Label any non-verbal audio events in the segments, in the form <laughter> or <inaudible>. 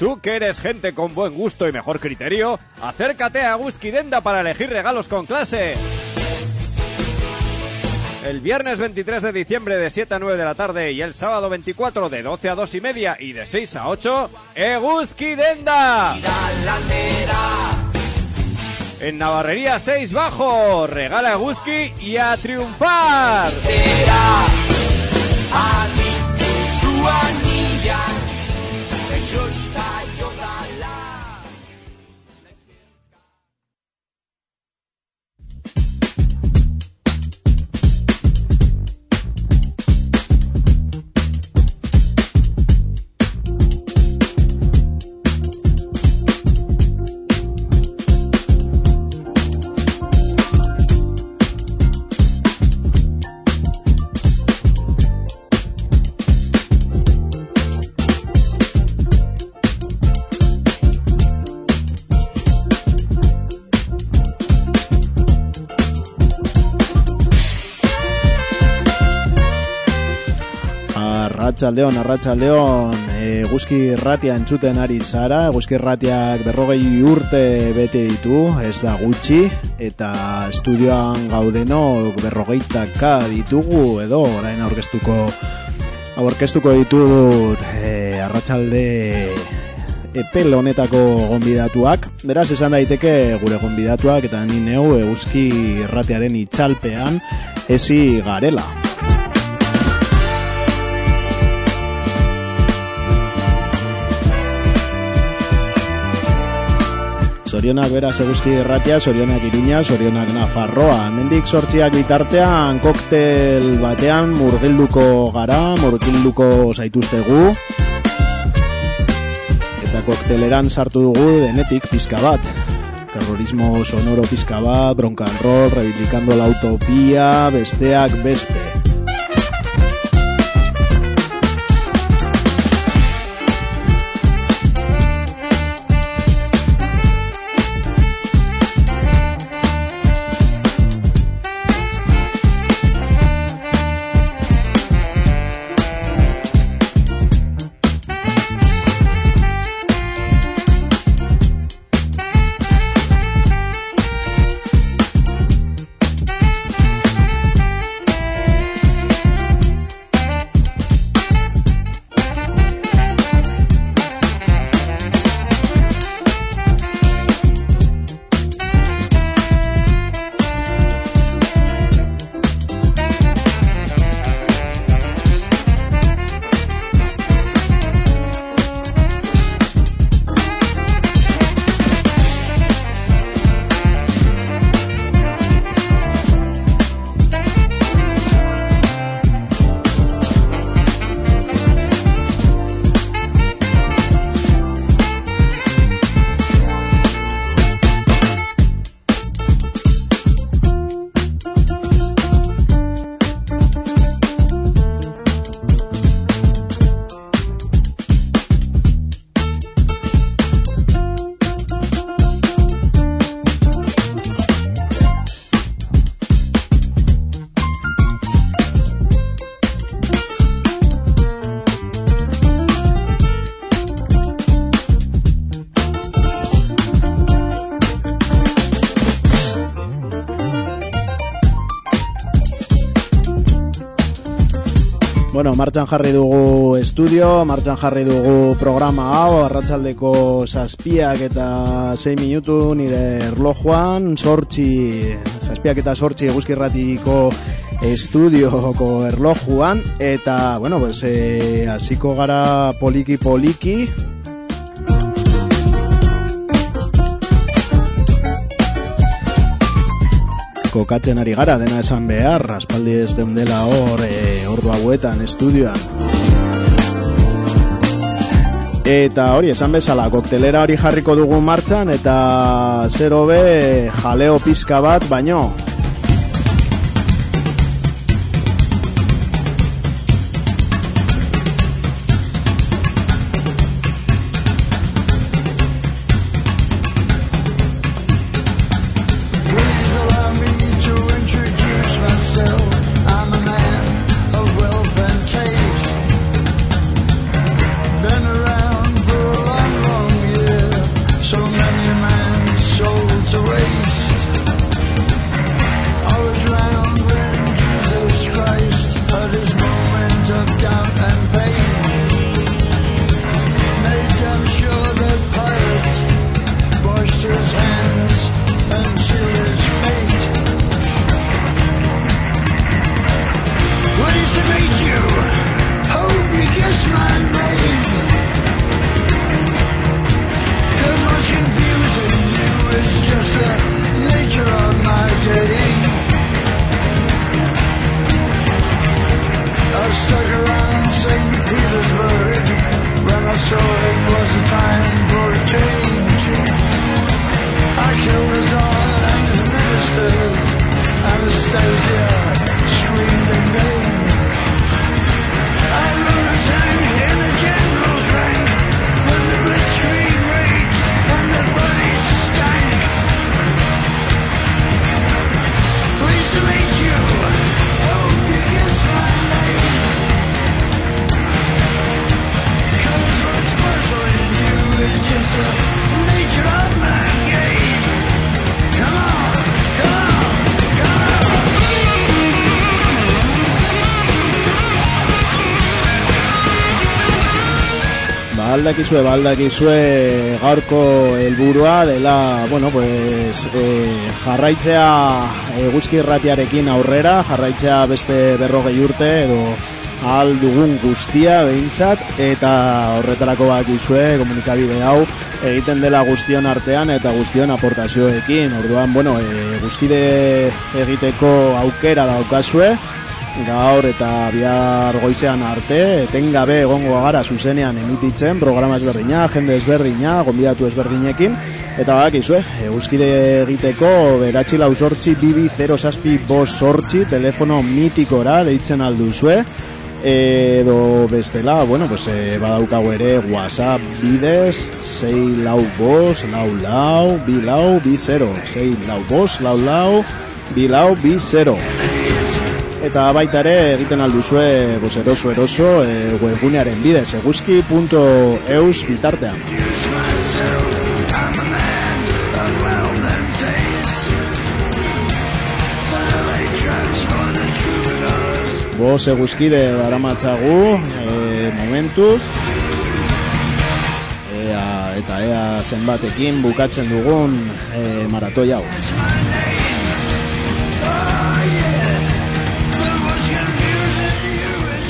Tú que eres gente con buen gusto y mejor criterio, acércate a Whisky Denda para elegir regalos con clase. El viernes 23 de diciembre de 7 a 9 de la tarde y el sábado 24 de 12 a 2 y media y de 6 a 8, Eguski Denda. En Navarrería 6 Bajo, regala Eguski y a triunfar. justa. Arratxaldeon, arratxaldeon, e, guzki ratia entzuten ari zara, guzki ratiak berrogei urte bete ditu, ez da gutxi, eta estudioan gaudenok berrogeitaka ditugu, edo orain aurkeztuko aurkeztuko ditut e, arratsalde epel honetako gonbidatuak. Beraz, esan daiteke gure gonbidatuak eta ni neu eguzki erratearen itxalpean ezi garela. Zorionak beraz eguzki erratia, zorionak irina, zorionak nafarroa. Mendik sortziak bitartean koktel batean murgilduko gara, murgilduko zaituztegu. Eta kokteleran sartu dugu denetik pizka bat. Terrorismo sonoro pizka bat, bronca and roll, reivindicando la utopia, besteak beste. Bueno, martxan jarri dugu estudio, martxan jarri dugu programa hau, arratsaldeko zazpiak eta 6 minutu nire erlojuan, sortxi, zazpiak eta sortxi eguzkirratiko estudioko erlojuan, eta, bueno, pues, eh, hasiko gara poliki kokatzen ari gara dena esan behar, aspaldi ez geundela hor e, ordu hauetan estudioan. Eta hori, esan bezala, koktelera hori jarriko dugu martxan, eta zero be jaleo pizka bat, baino, Baldakizue, baldakizue gaurko helburua dela, bueno, pues e, jarraitzea eguzki irratiarekin aurrera, jarraitzea beste berrogei urte edo ahal dugun guztia behintzat eta horretarako bakizue komunikabide hau egiten dela guztion artean eta guztion aportazioekin. Orduan, bueno, e, guztide egiteko aukera daukazue, gaur eta bihar goizean arte, etengabe egongo gara zuzenean emititzen, programa ezberdina, jende ezberdina, gonbidatu ezberdinekin, eta bakizue, euskide egiteko beratzi lau sortzi, bibi 0 saspi bos sortzi, telefono mitikora deitzen alduzue, edo bestela, bueno, pues, e, badaukagu ere WhatsApp bidez, 6 lau bos, lau lau, bi lau, bi 0, 6 lau bos, lau lau, bi lau, bi 0 eta baita ere egiten alduzue pues, eroso eroso e, webgunearen bidez eguzki.eus bitartean. Bos eguzkide daramatzagu e, momentuz. Ea, eta ea zenbatekin bukatzen dugun e, maratoi hau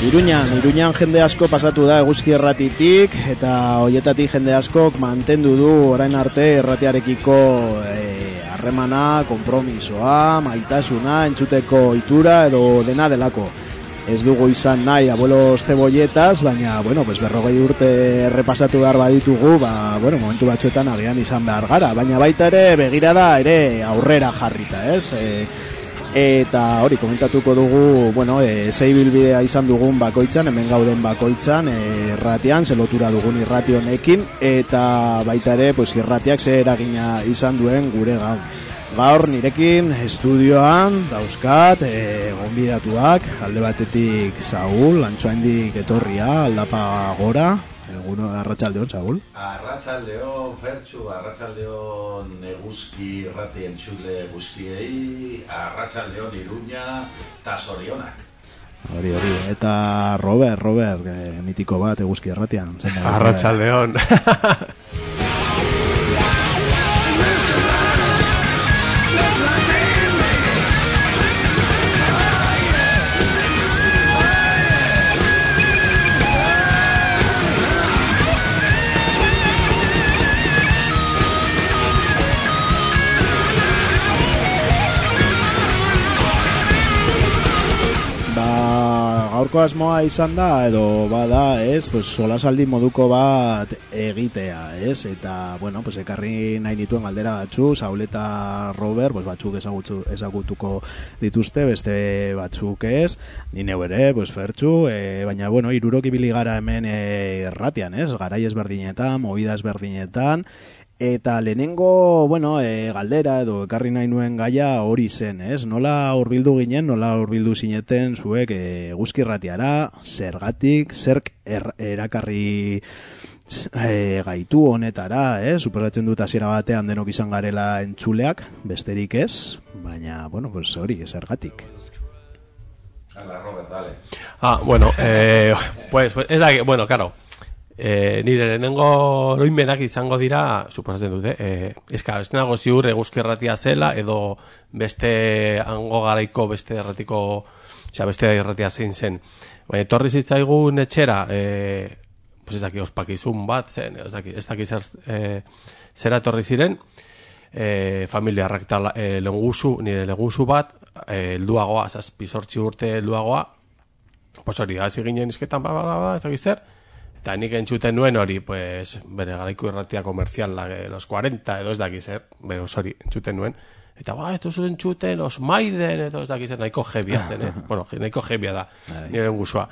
Iruñan, Iruñan jende asko pasatu da eguzki erratitik eta hoietatik jende askok mantendu du orain arte erratiarekiko eh, harremana, konpromisoa, maitasuna, entzuteko itura edo dena delako. Ez dugu izan nahi abuelos cebolletas, baina, bueno, pues berrogei urte errepasatu behar baditugu, ba, bueno, momentu batzuetan agian izan behar gara, baina baita ere begirada ere aurrera jarrita, ez? E, eta hori komentatuko dugu bueno, e, zei bilbidea izan dugun bakoitzan hemen gauden bakoitzan e, irratian, ze lotura dugun irrati honekin eta baita ere pues, irratiak ze eragina izan duen gure gaur. Gaur nirekin estudioan dauzkat e, gonbidatuak alde batetik Saul, antxoaindik etorria aldapa gora eguno arratsaldeon Saul Arratsaldeon Fertxu, arratsaldeon eguzki ratien txule guztiei, arratsaldeon Iruña ta sorionak. hori hori eta Robert, Robert e, mitiko bat eguzki erratian zen <laughs> Ba, gaurko asmoa izan da edo bada, ez, pues solasaldi moduko bat egitea, ez? Eta bueno, pues ekarri nahi nituen galdera batzu, Saul eta Robert, pues batzuk ezagutzu, ezagutuko dituzte, beste batzuk ez, ni neu ere, pues fertzu, e, baina bueno, irurok ibili gara hemen e, erratian, ez? Garai ezberdinetan, movida ezberdinetan, Eta lehenengo, bueno, e, galdera edo ekarri nahi nuen gaia hori zen, ez? Nola hurbildu ginen, nola hurbildu zineten zuek e, guzkirratiara, zergatik, zerk er, erakarri e, gaitu honetara, ez? Suposatzen dut hasiera batean denok izan garela entzuleak, besterik ez, baina, bueno, pues hori, zergatik. Hala, Robert, dale. Ah, bueno, eh, pues, pues, ez da, bueno, claro, eh, nire lehenengo oroimenak izango dira, suposatzen dute, eh, eska, ez nago ziur eguzkirratia zela, edo beste hango garaiko beste erratiko, osea, beste erratia zein zen. Baina, etorri zitzaigun etxera, eh, pues ez daki ospakizun bat zen, ez daki, ez daki zer, eh, zera etorri ziren, eh, familia rekta eh, lengusu, nire lengusu bat, eh, helduagoa, zazpi sortzi urte helduagoa, pues hori, hasi ginen izketan, ba, ba, ba, ba, ez dakit zer, eta nik entzuten nuen hori, pues, bere garaiko irratia komerziala, eh, los 40, edo ez dakiz, zer, be, hori, entzuten nuen, eta ba, ez duzu entzuten, los maiden, edo ez dakiz, nahiko jebia zen, eh? bueno, nahiko jebia da, nire guzua.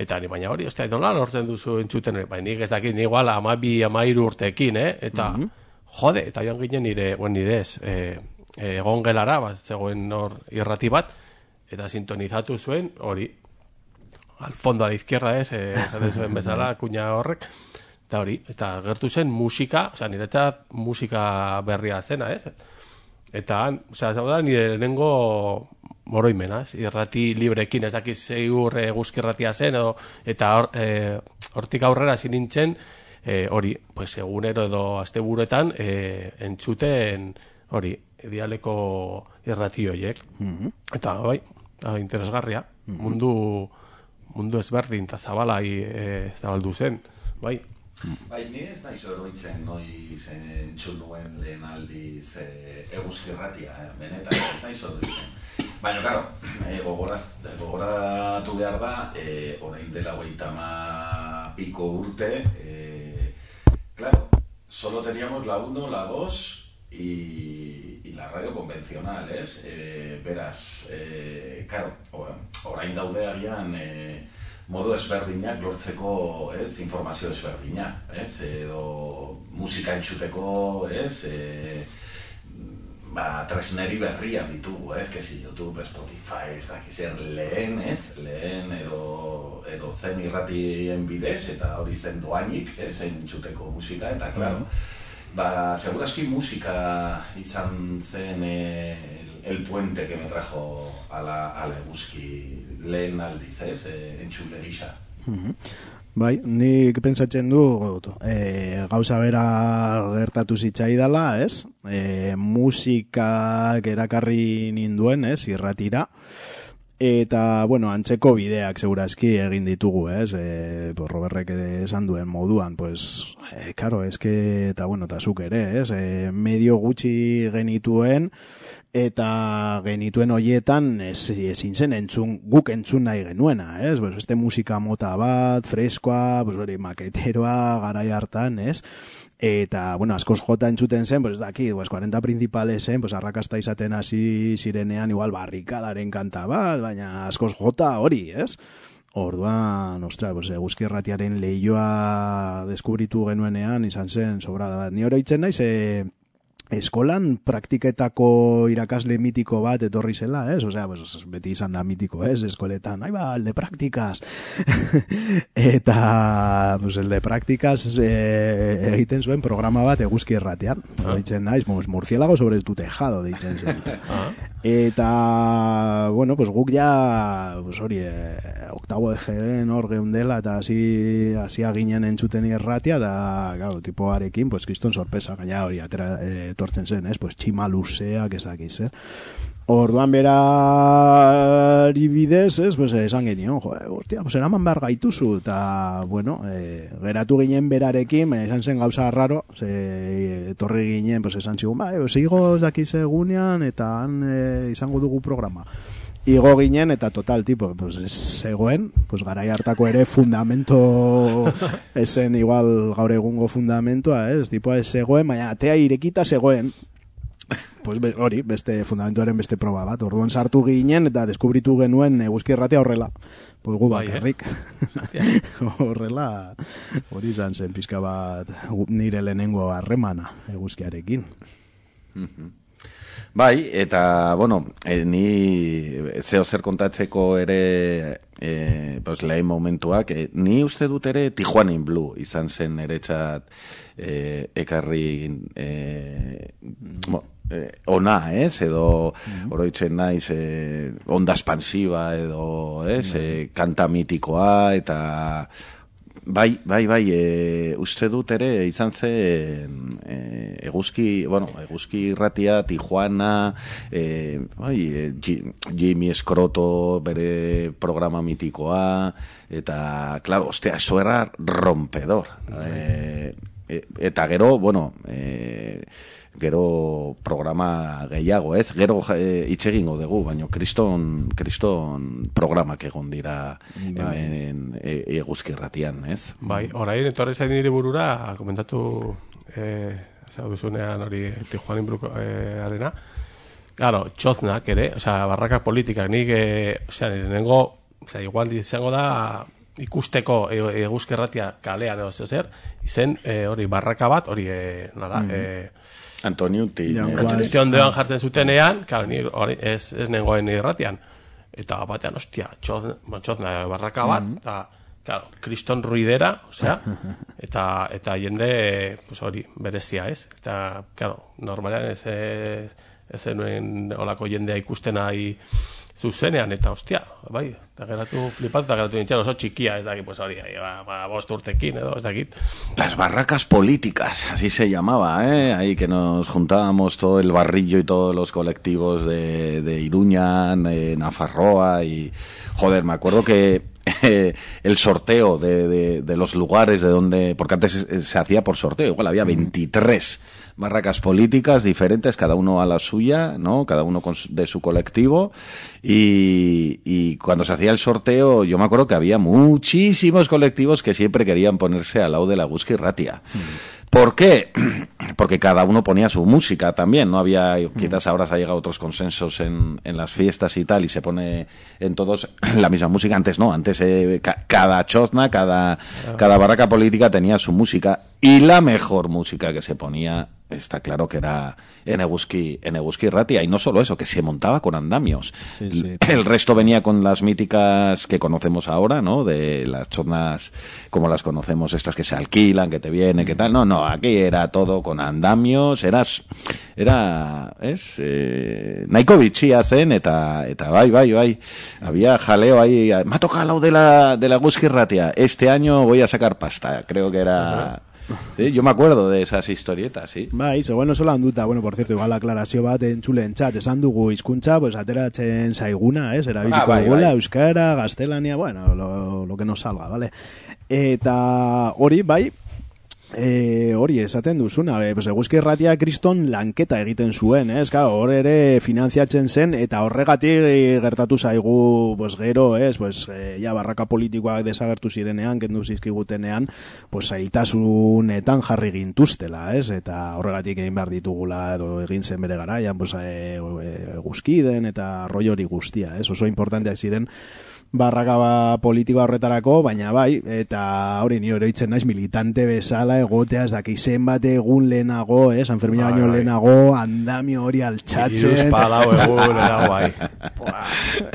Eta ni baina hori, ostia, nola lortzen duzu entzuten, baina nik ez dakit, ni igual amabi, amairu urteekin, eh? eta, jode, eta joan ginen nire, bueno, nire ez, eh, eh, egon gelara, bat, zegoen hor irrati bat, eta sintonizatu zuen, hori, al fondo a la izquierda ez, eh, <laughs> esaten zuen bezala, kuña horrek, eta hori, eta gertu zen musika, osea, niretzat musika berria zena, ez? Eta, osea, zau da, nire lehenengo moroimena, ez? irrati librekin, ez dakiz zeigur e, guzkirratia zen, edo, eta hor, e, hortik aurrera zin nintzen, e, hori, pues, egunero edo asteburuetan e, entzuten hori, dialeko irrati horiek. Eta, bai, interesgarria, mundu, mundu ezberdin eta zabalai e, zabaldu zen, bai. Bai, ni ez naiz oroitzen noiz entzun nuen lehen aldiz e, eguzki erratia, eh? benetan ez naiz oroitzen. Baina, karo, e, gogoraz, gogoratu behar da, e, orain dela hogeita ma piko urte, e, claro, solo teníamos la 1, la 2 y, y la radio convencional, ez? E, beraz, e, karo, o- orain daude agian e, modu ezberdinak lortzeko, ez, informazio ezberdina, ez, edo musika entzuteko, ez, e, ba, tresneri berria ditugu, ez, kezi YouTube, Spotify, ez dakiz lehen, ez, lehen edo, edo zen irratien bidez, eta hori zen doainik, ez, entzuteko musika, eta, klaro, ba, segurazki musika izan zen eh, el, puente que me trajo a la, a la eguzki lehen aldiz, ez, e, entzule gisa. Bai, nik pentsatzen du e, gauza bera gertatu zitzaidala, ez? E, musikak erakarri ninduen, ez? Irratira. Eta, bueno, antzeko bideak segurazki egin ditugu, ez? E, pues Roberrek esan duen moduan, pues, e, karo, eske, eta bueno, eta zuk ere, ez? E, medio gutxi genituen, eta genituen hoietan ez, ezin zen entzun, guk entzun nahi genuena, ez? Pues, beste musika mota bat, freskoa, pues, hori maketeroa, garai hartan, ez? Eta, bueno, askoz jota entzuten zen, pues, daki, pues, 40 principalesen, pues, arrakasta izaten hasi zirenean, igual, barrikadaren kanta bat, baina askoz jota hori, ez? Orduan, ostra, pues, eguzki erratiaren lehioa deskubritu genuenean, izan zen, sobrada bat. Ni oroitzen naiz, e, eskolan praktiketako irakasle mitiko bat etorri zela, ez? Osea, pues, beti izan da mitiko, ez? Eskoletan, ai ba, el de praktikas. <laughs> Eta, pues, el de praktikas eh, egiten zuen programa bat eguzki erratean. Ah. Deitzen naiz, pues, murciélago sobre tu tejado, deitzen zen. <laughs> Eta, bueno, pues guk ja, pues hori, eh, oktabo egen hor geundela, eta hasi hasi ginen entzuten irratia, da, gau, tipoarekin, pues kriston sorpresa, gaina hori, atera, eh, etortzen zen, ez, pues txima luzeak ez dakiz, eh? Orduan berari bidez, ez, pues, esan genion, jo, eh, hostia, pues eraman behar gaituzu, eta, bueno, eh, geratu ginen berarekin, eh, esan zen gauza raro, ze, etorri ginen, pues, esan zigun, ba, eh, igo ez dakiz egunean, eta han eh, izango dugu programa. Igo ginen, eta total, tipo, pues, zegoen, pues, garai hartako ere fundamento, <laughs> esen igual gaur egungo fundamentoa, ez, tipoa ez zegoen, baina atea irekita zegoen, pues be, hori, beste fundamentuaren beste proba bat. Orduan sartu ginen eta deskubritu genuen eguzki erratea horrela. Pues gu Bai, eh? bakarrik. <laughs> horrela hori izan zen pizka bat nire lehenengo harremana eguzkiarekin. Bai, eta, bueno, e, ni zeo zer kontatzeko ere e, pues, lehen momentuak, e, ni uste dut ere Tijuanin Blue izan zen eretzat e, ekarri e, mo, e, ona, ez, edo oroitzen naiz e, onda espansiba edo, ez, e, kanta mitikoa eta Bai, bai, bai, e, uste dut ere izan zen e, eguzki, bueno, eguzki irratia, Tijuana, e, bai, e, Ji- Jimmy Escroto bere programa mitikoa, eta, claro, ostea, eso era rompedor. E, e, eta gero, bueno, e, gero programa gehiago, ez? Gero e, hitz egingo dugu, baino kriston, kriston programak egon dira hemen e, eguzki irratian, ez? Bai, orain etorri zain nire burura, komentatu eh, zau duzunean hori Tijuanin bruko eh, arena. Claro, txoznak ere, osea, barraka politikak, nik, eh, osea, nire nengo, osea, igual izango da ikusteko e- eguzkerratia kalean edo zer, izen eh, hori barraka bat, hori, eh, nada, eh, Antoniuti. Ja, eh, guai. Beste ondoan jartzen zutenean, claro, ni hori ez, ez nengoen irratian. Eta batean, ostia, txoz, bueno, txozna barraka bat, eta, claro, kriston ruidera, osea, <laughs> eta, eta jende, pues hori, berezia, ez? Eta, claro, normalean ez, ez, ez zenuen olako jendea ikusten nahi zuzenean, eta ostia, bai, eta geratu flipatu, eta geratu nintzen oso txikia, ez dakit, pues hori, ba, ba, bost urtekin, edo, ez dakit. Las barracas políticas, así se llamaba, ¿eh? Ahí que nos juntábamos todo el barrillo y todos los colectivos de, de Iruña, de Nafarroa y... Joder, me acuerdo que eh, <laughs> el sorteo de, de, de los lugares de donde... Porque antes se, se hacía por sorteo, igual había 23 barracas políticas diferentes, cada uno a la suya, ¿no? Cada uno con de su colectivo. Y, y cuando se hacía el sorteo, yo me acuerdo que había muchísimos colectivos que siempre querían ponerse al lado de la Gusky Ratia. ¿Por qué? Porque cada uno ponía su música también, ¿no? Había, quizás ahora se ha llegado a otros consensos en, en las fiestas y tal, y se pone en todos <clears throat> la misma música. Antes no, antes eh, ca- cada chozna, cada, cada barraca política tenía su música. Y la mejor música que se ponía, está claro que era en Eguski, en Eguski Ratia. Y no solo eso, que se montaba con andamios. Sí, sí. El resto venía con las míticas que conocemos ahora, ¿no? De las chornas como las conocemos, estas que se alquilan, que te vienen, que tal. No, no, aquí era todo con andamios, eras, era, es, eh, nahiko bitxia zen, eta, eta bai, bai, bai. Había jaleo ahí, me ha tocado de la, de la Gusky Ratia. Este año voy a sacar pasta, creo que era, sí, yo me acuerdo de esas historietas, sí. Bai, zegoen oso landuta, bueno, por cierto, igual aklarazio bat entzulen txat, esan dugu hizkuntza, pues ateratzen zaiguna, es, erabiliko Ah, bai, bai. euskara, gaztelania, bueno, lo, lo que nos salga, vale? Eta hori, bai, E, hori esaten duzuna, e, pues, eguzki erratia kriston lanketa egiten zuen, ez? Claro, hor ere finantziatzen zen, eta horregatik gertatu zaigu, pues, gero, ez? Pues, e, ja, barraka politikoak desagertu zirenean, kendu zizkigutenean, pues, zailtasunetan jarri gintuztela, ez? Eta horregatik egin behar ditugula, edo egin zen bere garaian, pues, e, e, eguzkiden, eta roi hori guztia, ez? Oso importanteak ziren, barraka ba politikoa horretarako, baina bai, eta hori ni oroitzen naiz militante bezala egotea ez daki zenbat egun lehenago, eh, San Fermina Bai, baino bai. lehenago, andamio hori altxatzen. Iruz palau egun, <laughs> era guai.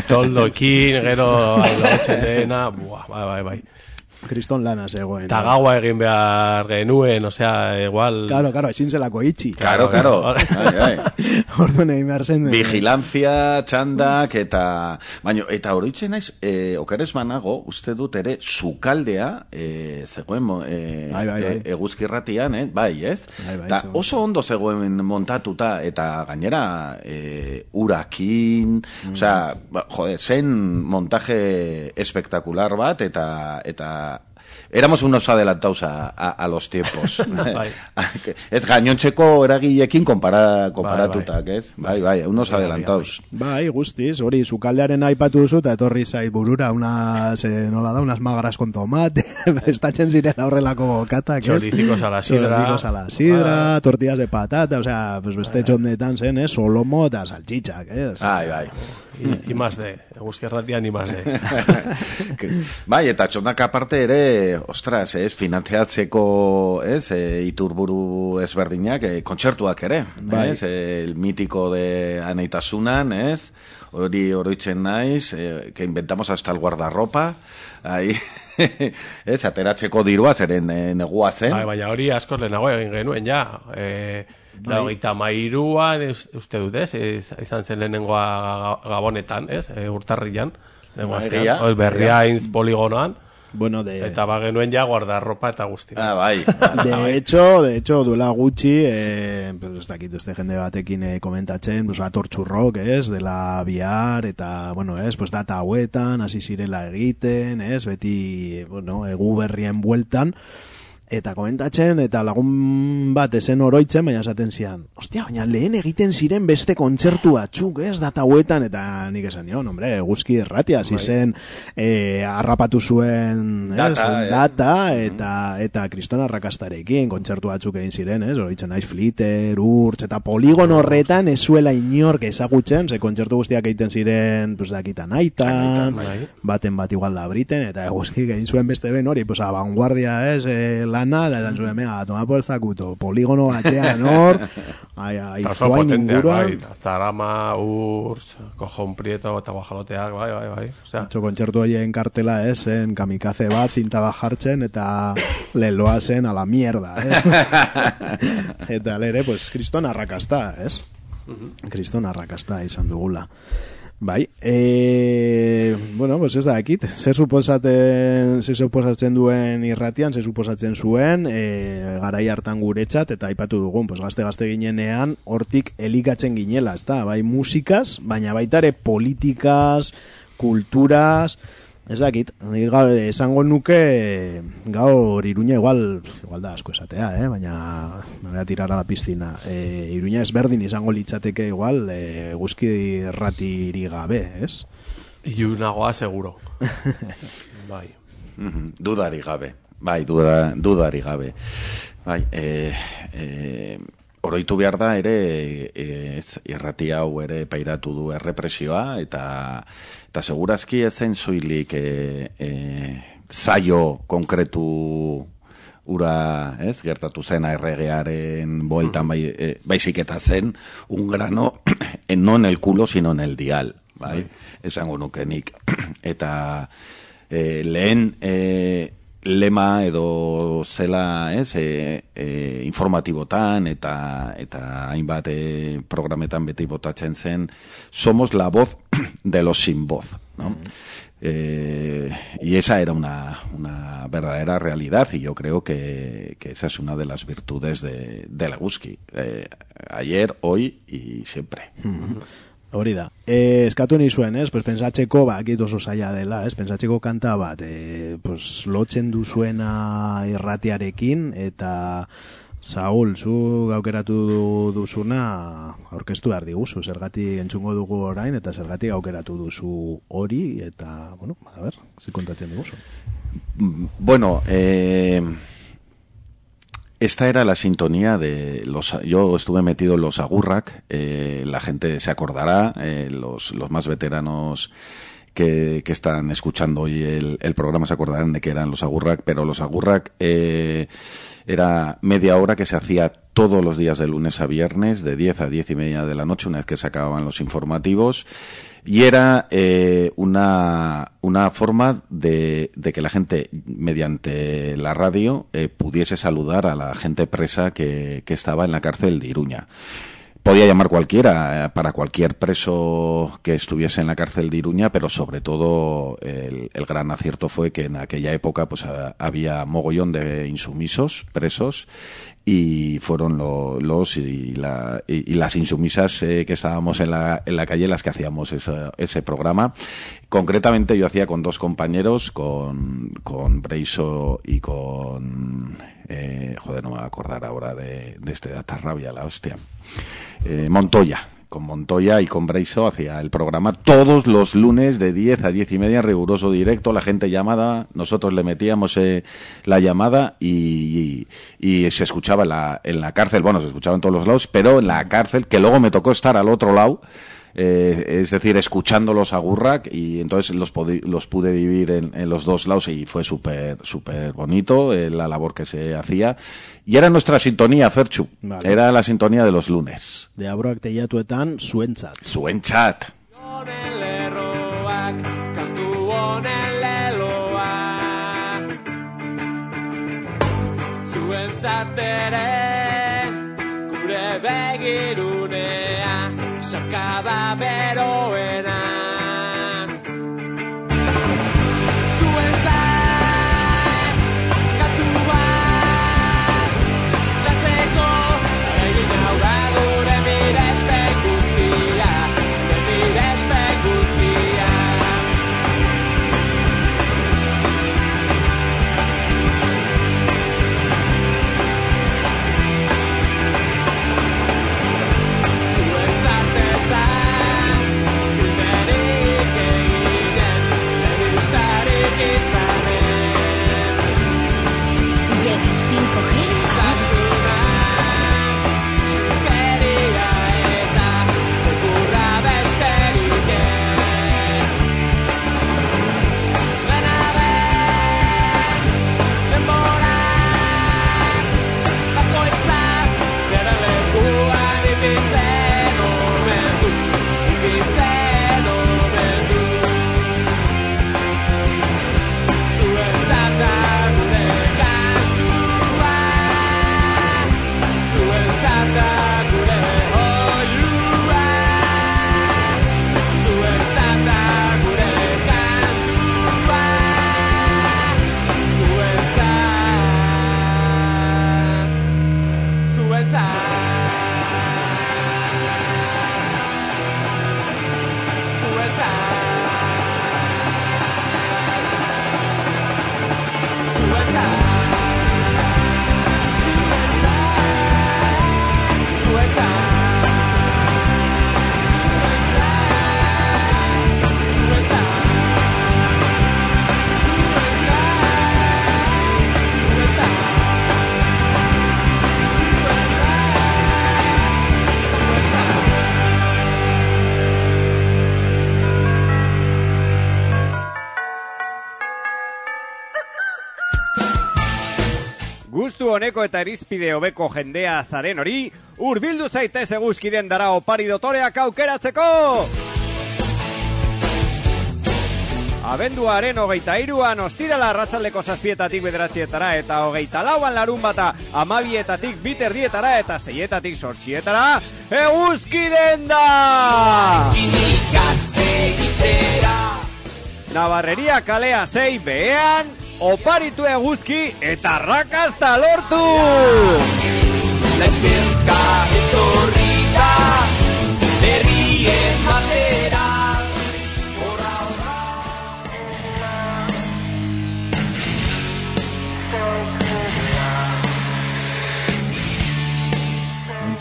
Toldokin, gero, aldatzen dena, buah, bai, bai, bai. Kriston lana zegoen. Eta gaua egin behar genuen, osea, igual... Claro, claro, ezin zelako itxi. Claro, claro. <laughs> <laughs> Orduan egin behar zen. eh, Vigilancia, txandak, eta... Baina, eta oroitzen naiz, e, okeres banago, uste dut ere, sukaldea, e, zegoen, e, Bai, bai, bai. e, eguzkirratian, eh? bai, ez? Bai, bai, Ta zegoen. oso ondo zegoen montatuta, eta gainera, e, urakin, osea, ba, jode, zen montaje espectacular bat, eta, eta Éramos unos adelantados a, a, a los tiempos. <laughs> Bai. ez gainontzeko eragilekin konpara, konparatutak, ez? Bai, bai, unos Bai, bai, adelantados. Bai, guztiz, hori, sukaldearen aipatu duzu, eta etorri zait burura, unas, eh, nola da, unas magras con tomate, <laughs> prestatzen ziren horrelako bokatak, ez? Choricicos a la sidra. Choricicos a la sidra, Bai. tortillas de patata, o sea, pues beste txondetan zen, eh? Solomo eta salchichak, sea, Bai, bai. I, i más de, eguzki erratia ni más de. <laughs> Bai, eta txondak aparte ere, ostras, ez, finantziatzeko, ez, e, iturburu ezberdinak, e, kontzertuak ere, Bai. ez, e, el mítico de Aneitasunan, ez, hori oroitzen naiz, e, que inventamos hasta el guardarropa, ahí, <laughs> ez, ateratzeko dirua, zeren e, negua zen, Bai, baina hori askoz lehenago egin genuen, ja. E, Bai. Laugaita mairuan, uste dut, ez? Izan zen lehenengoa ga- gabonetan, ez? E, urtarrian. Egia, Hor, berriainz poligonoan. Bueno, de... Eta ba genuen ja guardarropa eta guzti. ah, bai, <laughs> De hecho, de hecho, duela gutxi, eh, pues ez dakit este jende batekin eh, komentatzen, pues atortxurrok, ez, dela bihar, eta, bueno, ez, pues data hauetan, hasi zirela egiten, ez, beti, bueno, egu berrien bueltan, eta komentatzen, eta lagun bat esen oroitzen, baina esaten zian, ostia, baina lehen egiten ziren beste kontzertu batzuk, ez, data hauetan, eta nik esan nion, hombre, guzki erratia, hasi zen, eh, harrapatu zuen, ez, Data, eh? data, eta eta kriston arrakastarekin kontzertu batzuk egin ziren, ez? Horitzen naiz Flitter, Urtz, eta poligon horretan ez zuela inork ezagutzen, ze kontzertu guztiak egiten ziren, pues, dakitan aitan, bai. baten bat igual da briten, eta eguzki egin zuen beste ben hori, pues, a vanguardia, ez, eh, lana, da eran zuen, mega, por el zakuto, poligono batean hor, <laughs> ai, ai, zuain inguruan, bai. Zarama, Urz, Cojon Prieto eta <laughs> Guajaloteak, bai, bai, bai. Osea, Atzo kontzertu horien kartela, ez, zen kamikaze bat, zinta bat jartzen, eta leloa zen a la mierda, ez? <laughs> eta lere, pues, kriston arrakasta, ez? Kriston arrakasta izan dugula. Bai, e, bueno, pues ez da, ekit, ze suposaten, ze suposatzen duen irratian, ze suposatzen zuen, e, garai hartan guretzat, eta aipatu dugun, pues gazte-gazte ginenean, hortik elikatzen ginela, ez da, bai musikaz, baina baita ere politikaz, kulturaz, ez dakit, gaur esango nuke gaur iruña igual, igual da asko esatea, eh? baina me voy a tirar a la piscina. E, iruña ezberdin izango litzateke igual e, guzki ratiri gabe, ez? Iunagoa seguro. <laughs> bai. Mhm, Dudari gabe. Bai, duda, dudari gabe. Bai, e, e, oroitu behar da ere ez, irrati hau ere pairatu du errepresioa eta eta segurazki ez zen zoilik e, e, zaio konkretu ura, ez, gertatu zen erregearen boitan bai, e, baizik eta zen un grano <clears throat> en, no en el culo sino en el dial, bai, esango nuke nik. <clears throat> Eta e, lehen e, lema edo zela, ez, e, e, informatibotan eta eta hainbat e, programetan beti botatzen zen somos la voz <clears throat> de los sin voz, ¿no? Eh, y esa era una, una verdadera realidad y yo creo que, que esa es una de las virtudes de, de Leguski. Eh, ayer, hoy y siempre. Hori da. E, eskatu ni zuen, ez? Pues pensatzeko, ba, akit oso zaila dela, ez? Pensatzeko kanta bat, e, pues, lotzen duzuena irratiarekin, eta Saul, zu gaukeratu du- duzuna aurkeztu behar diguzu, zergatik entzungo dugu orain, eta zergatik gaukeratu duzu hori, eta, bueno, a ver, zi kontatzen diguzu. Bueno, eh, esta era la sintonía de los. Yo estuve metido en los Agurrak, eh, la gente se acordará, eh, los, más veteranos que, que están escuchando hoy el, el programa se acordarán de que eran los Agurrak, pero los Agurrak eh, era media hora que se hacía todos los días de lunes a viernes, de 10 a 10 y media de la noche, una vez que se acababan los informativos. Y era eh, una, una forma de, que la gente, mediante la radio, eh, pudiese saludar a la gente presa que, que estaba en la cárcel de Iruña. Podía llamar cualquiera, eh, para cualquier preso que estuviese en la cárcel de Iruña, pero sobre todo el, el gran acierto fue que en aquella época pues había mogollón de insumisos presos y fueron lo- los y, la- y- las insumisas eh, que estábamos en la, en la calle las que hacíamos esa- ese programa. Concretamente yo hacía con dos compañeros, con, con Breiso y con... eh, joder, no me voy a acordar ahora de, de este de Atarrabia, la hostia. Eh, Montoya. Con Montoya y con Breiso hacía el programa todos los lunes de 10 a 10 y media, riguroso directo, la gente llamada, nosotros le metíamos eh, la llamada y, y, y se escuchaba en la, en la cárcel, bueno, se escuchaba en todos los lados, pero en la cárcel, que luego me tocó estar al otro lado, eh, es decir, escuchándolos a Gurrak y entonces los, podi- los pude vivir en, en los dos lados y fue súper súper bonito eh, la labor que se hacía. Y era nuestra sintonía, Ferchu. Vale. Era la sintonía de los lunes. Deabroak teiatuetan zuentzat. Zuen chat. honen lerroak, kantu honen leloa. Zuentzat ere, acaba, pero en Honeko eta irizpide hobeko jendea zaren hori, hurbildu zaitez eguzkiden dara opari dotoreak aukeratzeko! Abenduaren hogeita iruan ostirala arratsaldeko zazpietatik bederatzietara eta hogeita lauan larun bata amabietatik biterdietara eta seietatik sortxietara eguzkiden da! Navarreria kalea sei behean, oparitu eguzki eta rakazta lortu! Laizberka etorri da Berrien batera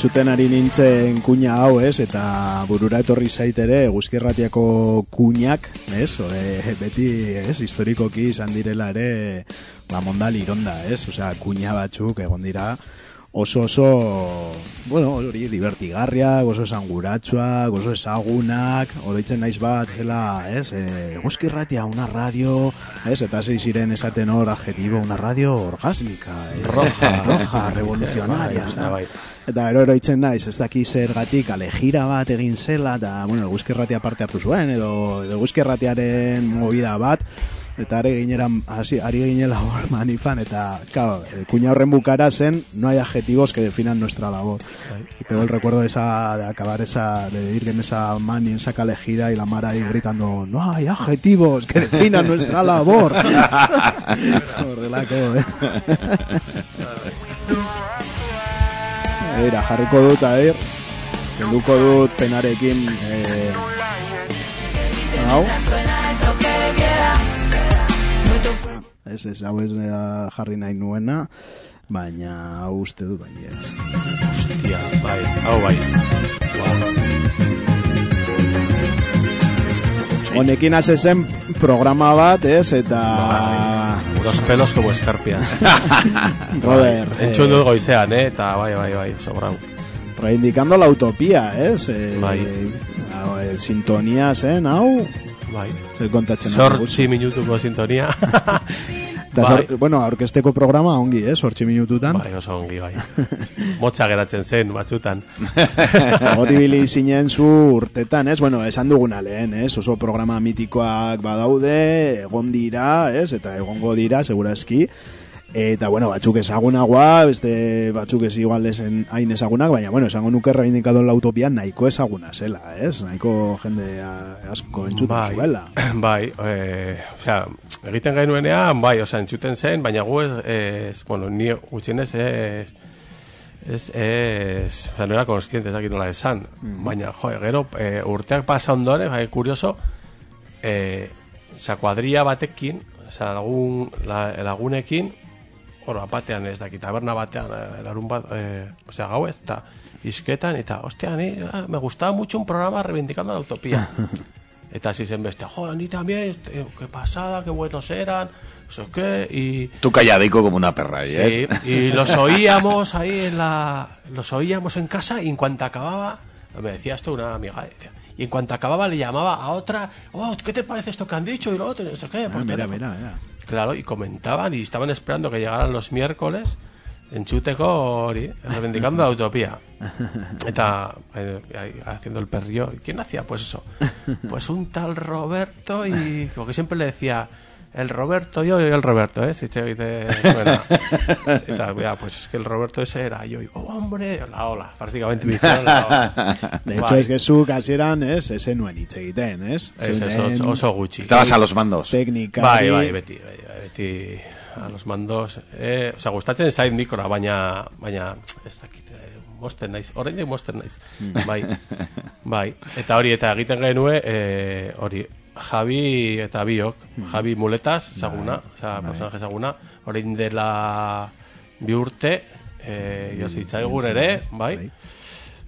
Entzuten ari nintzen kuña hau, ez? Eta burura etorri zaitere guzkirratiako kuñak, ez? Ore, beti, ez? Historikoki izan direla ere, ba, mondal ironda, ez? Osea, kuña batzuk egon dira oso oso, bueno, hori divertigarriak, oso esanguratsuak, oso ezagunak, oroitzen naiz bat, zela, ez? E, guzkirratia, una radio, ez? Eta hasi ziren esaten hor adjetivo, una radio orgásmica, eh? roja, roja, revolucionaria, Bai, eta- bai. Gero eroitzen naiz, ez daki zergatik alejira bat egin zela, eta, bueno, guzkirratia parte hartu zuen, edo, edo guzkirratiaren movida bat, eta ari gineran, hasi, ari ginela hor manifan, eta, claro, eh, kuña horren bukara zen, no hay adjetivos que definan nuestra labor. Y tengo el recuerdo de esa, de acabar esa, de ir en esa mani, en esa calejira, y la Mara ahí gritando, no hay adjetivos que definan nuestra labor. <laughs> <laughs> Horrelako, eh? <laughs> Eira, jarriko dut, aher, kenduko dut penarekin, eh, hau, ez, ez, hau ez eh, jarri nahi nuena, baina hau uste dut, baina ez. Hostia, bai, hau bai. Honekin hase zen programa bat, ez, eta... Bai, Los pelos como escarpias. <laughs> Robert, Bai, Entzun dut goizean, eh? Eta bai, bai, bai, sobrau. reivindicando la utopía, ez? Eh, Bai. hau, eh, sintonia zen, hau, Bai. zer kontatzen Sortzi minutuko sintonia. <laughs> Eta bai. sor- bueno, aurkesteko programa ongi, eh, sortzi minututan. bai, oso ongi, bai. Motxa geratzen zen, batzutan. <laughs> Hori bili zinen zu urtetan, ez? Bueno, esan duguna lehen, ez? Oso programa mitikoak badaude, egon dira, ez? Eta egongo dira, segurazki. Eta, bueno, batzuk ezagunagoa, beste batzuk ez igual esen hain ezagunak, baina, bueno, esango nuke reivindicado la utopia nahiko ezaguna zela, ez? Nahiko jende asko entzuten bai, zuela. <clears throat> bai, eh, osea, egiten genuenean, bai, osea, entzuten zen, baina gu ez, ez bueno, ni gutxienez ez, ez, ez, osea, no era consciente, ez dakit nola esan, baina, jo, gero, eh, urteak pasa ondoren, bai, kurioso, eh, osea, kuadria batekin, osea, lagun, la, lagunekin, Oro, batean ez dakit, taberna batean, eh, larun bat, eh, osea, gauez, eta izketan, eta, hostia, ni, ah, me gustaba mucho un programa reivindicando la utopía. <laughs> Eta así zen beste, jo, ni también, eh, qué pasada, qué buenos eran, sé qué, y... Tú calladico como una perra ahí, Sí, ¿eh? y los oíamos ahí en la... Los oíamos en casa y en cuanto acababa... Me decía esto una amiga, decía, y en cuanto acababa le llamaba a otra, oh, ¿qué te parece esto que han dicho? Y lo otro, y no sé qué, por Ah, mira, mira, mira. Claro, y comentaban y estaban esperando que llegaran los miércoles en hori, reivindicando la utopía. <laughs> Eta eh, haciendo el perrillo. ¿Y ¿Quién hacía? Pues eso. <laughs> Pues un tal Roberto y como que siempre le decía el Roberto yo y el Roberto, ¿eh? Si te oíste. <laughs> Y tal, ya, pues es que el Roberto ese era yo. Y digo, hombre, la ola. Prácticamente me hicieron la ola. <laughs> De hecho, Bai. es que zuk hasieran, ez, ese nuen hitz egiten, ez? Ez, ez, Zeunen oso, gutxi. Estabas a los mandos. teknikari. Bai, bai, beti, bai, bai, beti a los mandos. Eh, o sea, gustatzen zait mikroa, baina, baina, ez dakit, eh, mosten naiz, orain mosten naiz. Bai, bai, eta hori, eta egiten genue, eh, hori, Javi eta biok, Javi muletas, ezaguna, osea, personaje ezaguna, orain dela bi urte, eh, jo zitzaigun ere, bai,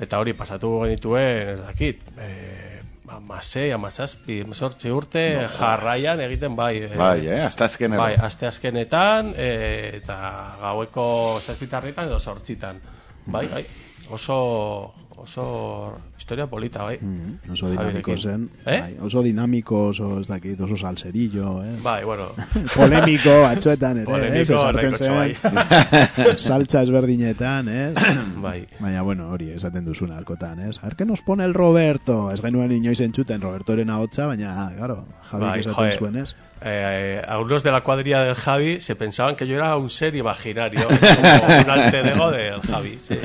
eta hori pasatu genituen, ez dakit, eh, amasei, amazazpi, emezortzi urte, jarraian egiten bai. eh, Bai, eh, hasta azkenero. Bai, aste azkenetan, eh, eta gaueko zazpitarritan edo sortzitan. Bai, bai, oso, oso historia polita, bai. Mm, oso dinamiko zen. Eh? Bai, oso dinamiko, oso ez dakit, oso salserillo, ez? Bai, bueno, <laughs> Polemiko batzuetan ere, Polemiko, nahikotxo, zen, <laughs> saltza ezberdinetan, ez? <clears throat> bai. Baina, bueno, hori, esaten duzuna alkotan, ez? A ver, que nos pone el Roberto? Ez genuen inoiz entzuten Robertoren ahotsa, baina, claro, Javi Bai, esaten zuen, ez? Eh, algunos de la cuadrilla del Javi se pensaban que yo era un ser imaginario, <laughs> como un alter ego del Javi, sí. <laughs>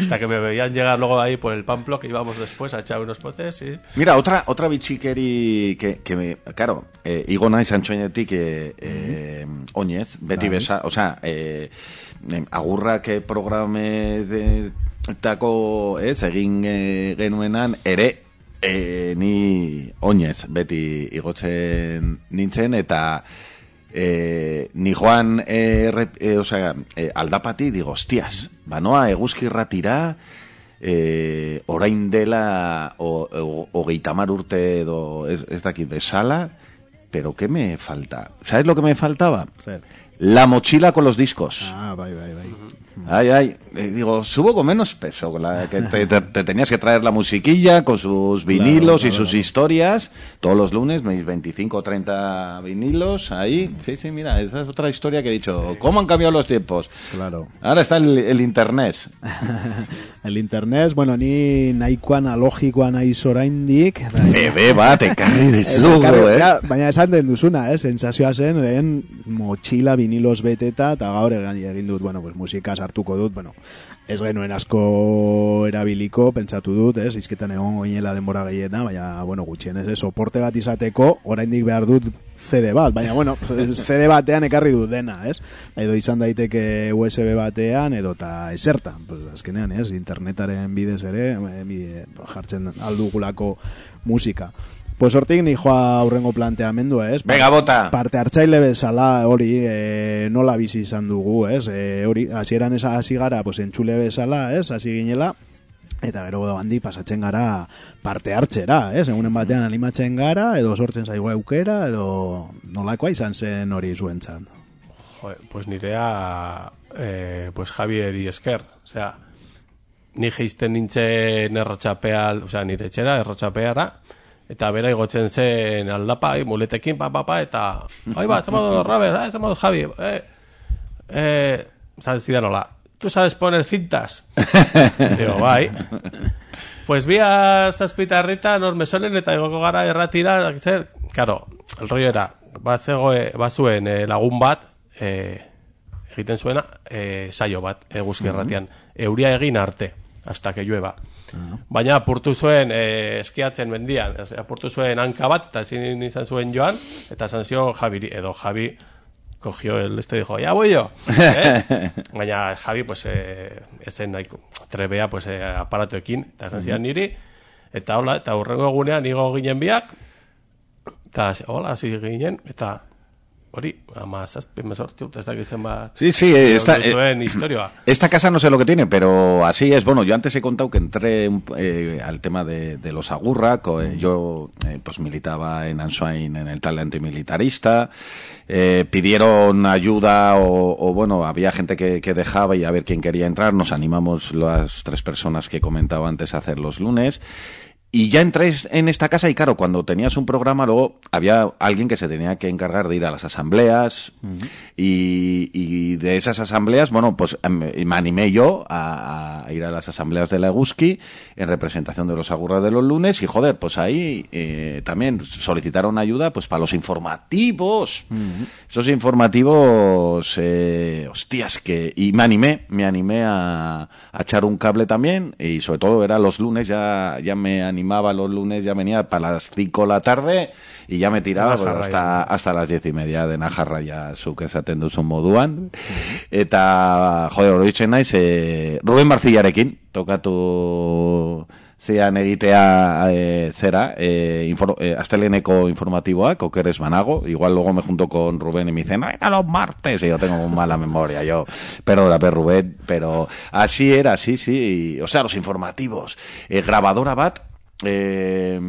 Hasta que me veían llegar luego ahí por el Pamplo, que íbamos después a echar unos poces, sí. Mira, otra, otra bitxikeri que, que me, claro, eh, igo naiz antxoinetik eh, eh, oinez, beti Bai. besa, osea, eh, em, agurrak eh, programe tako, ez, egin eh, genuenan, ere, eh, ni oinez, beti igotzen nintzen, eta eh, ni joan eh, rep- eh, osea, eh, aldapati, digo, hostias, banoa eguzkirratira, eh, orain dela o- o- hogeita mar urte edo ez, ez dakit besala, pero ¿qué me falta? ¿Sabes lo que me faltaba? Zer. La mochila con los discos. Ah, bai, bai, bai. Ay, ay, eh, digo, subo con menos peso, la que te, te- te tenías que traer la musiquilla con sus vinilos y claro, sus claro. historias, todos los lunes, mis 25 o 30 vinilos, ahí, sí, sí, mira, esa es otra historia que he dicho, ¿cómo han cambiado los tiempos? Claro. Ahora está el, el internet. <laughs> El internet, bueno, ni nahiko analogikoa naiz oraindik. Bebe bat, ekarri dizugu, eh? ja, baina esan den duzuna, eh? sensazioa zen, lehen motxila vinilos beteta, eta gaur egin dut, bueno, pues, musika sartuko dut, bueno, ez genuen asko erabiliko, pentsatu dut, ez, izketan egon goinela denbora gehiena, baina, bueno, gutxienez, ez, soporte bat izateko, oraindik behar dut CD bat, baina, bueno, <laughs> CD batean ekarri dut dena, ez, edo izan daiteke USB batean, edo eta esertan, pues, azkenean, ez, internetaren bidez ere, eh, bi- jartzen aldugulako musika. Pues hortik ni joa aurrengo planteamendua, ez? Venga, bota. Parte hartzaile bezala hori e, nola bizi izan dugu, ez? E, hori, hasieran esa hasi gara, pues entzule bezala, ez? Hasi ginela, eta gero handi pasatzen gara parte hartzera, ez? Egunen batean animatzen gara, edo sortzen zaigu aukera, edo nolakoa izan zen hori zuentzat. Joder, pues nirea, eh, pues Javieri esker, o sea, ni geizten nintzen errotxapea, o sea, nire etxera, errotxapeara, eta bera igotzen zen aldapa, muletekin, pa, pa, pa, eta, bai ba, zemoduz Robert, eh, zemoduz Javi, eh, eh, sabes zidan hola, ¿tú sabes poner cintas? <laughs> Digo, bai. Pues bihar zazpitarrita norme solen eta igoko gara erratira, zer, claro, el rollo era, bazegoe, bazuen eh, lagun bat, eh, egiten zuena, eh, saio bat, eguzki erratian, euria egin arte, hasta que llueva. Baina apurtu zuen eh, eskiatzen mendian, apurtu zuen hanka bat, eta ezin izan zuen joan, eta esan zio Javiri, edo Javi cogió el este dijo, ya voy yo. <laughs> ¿eh? Baina Javi, pues, eh, ezen nahiko, trebea, pues, eh, aparatuekin, eta esan zidan niri, eta hola, eta hurrengo egunean igo ginen biak, eta hola, hasi ginen, eta hori, ama zazpi urte ez dakitzen bat. Sí, sí, eh, esta, eh, historia. esta casa no sé lo que tiene, pero así es. Bueno, yo antes he contado que entré eh, al tema de, de los agurra. eh, yo eh, pues militaba en Answain en el tal antimilitarista. Eh, pidieron ayuda o, o, bueno, había gente que, que dejaba y a ver quién quería entrar. Nos animamos las tres personas que comentaba antes a hacer los lunes. Y ya entré en esta casa y claro, cuando tenías un programa luego había alguien que se tenía que encargar de ir a las asambleas y, y de esas asambleas, bueno, pues em, me animé yo a, a ir a las asambleas de la Eguski en representación de los agurras de los lunes y joder, pues ahí eh, también solicitaron ayuda pues para los informativos. Esos informativos, eh, hostias, que... Y me animé, me animé a, a echar un cable también y sobre todo era los lunes, ya, ya me animé animaba los lunes, ya venía para las 5 de la tarde y ya me tiraba pues, hasta, hasta las 10 y media de Najarra ya zuk esaten duzun moduan. Eta, jode, oroitzen naiz, eh, Ruben Marzillarekin, tokatu zean egitea eh, zera, eh, infor, eh, asteleneko informatiboak, okeres banago, igual luego me junto con Rubén y me dicen, "Venga, los martes, y yo tengo mala memoria, yo, perdona, Rubén, pero así era, sí, sí, y, o sea, los informativos, eh, grabadora bat, eh,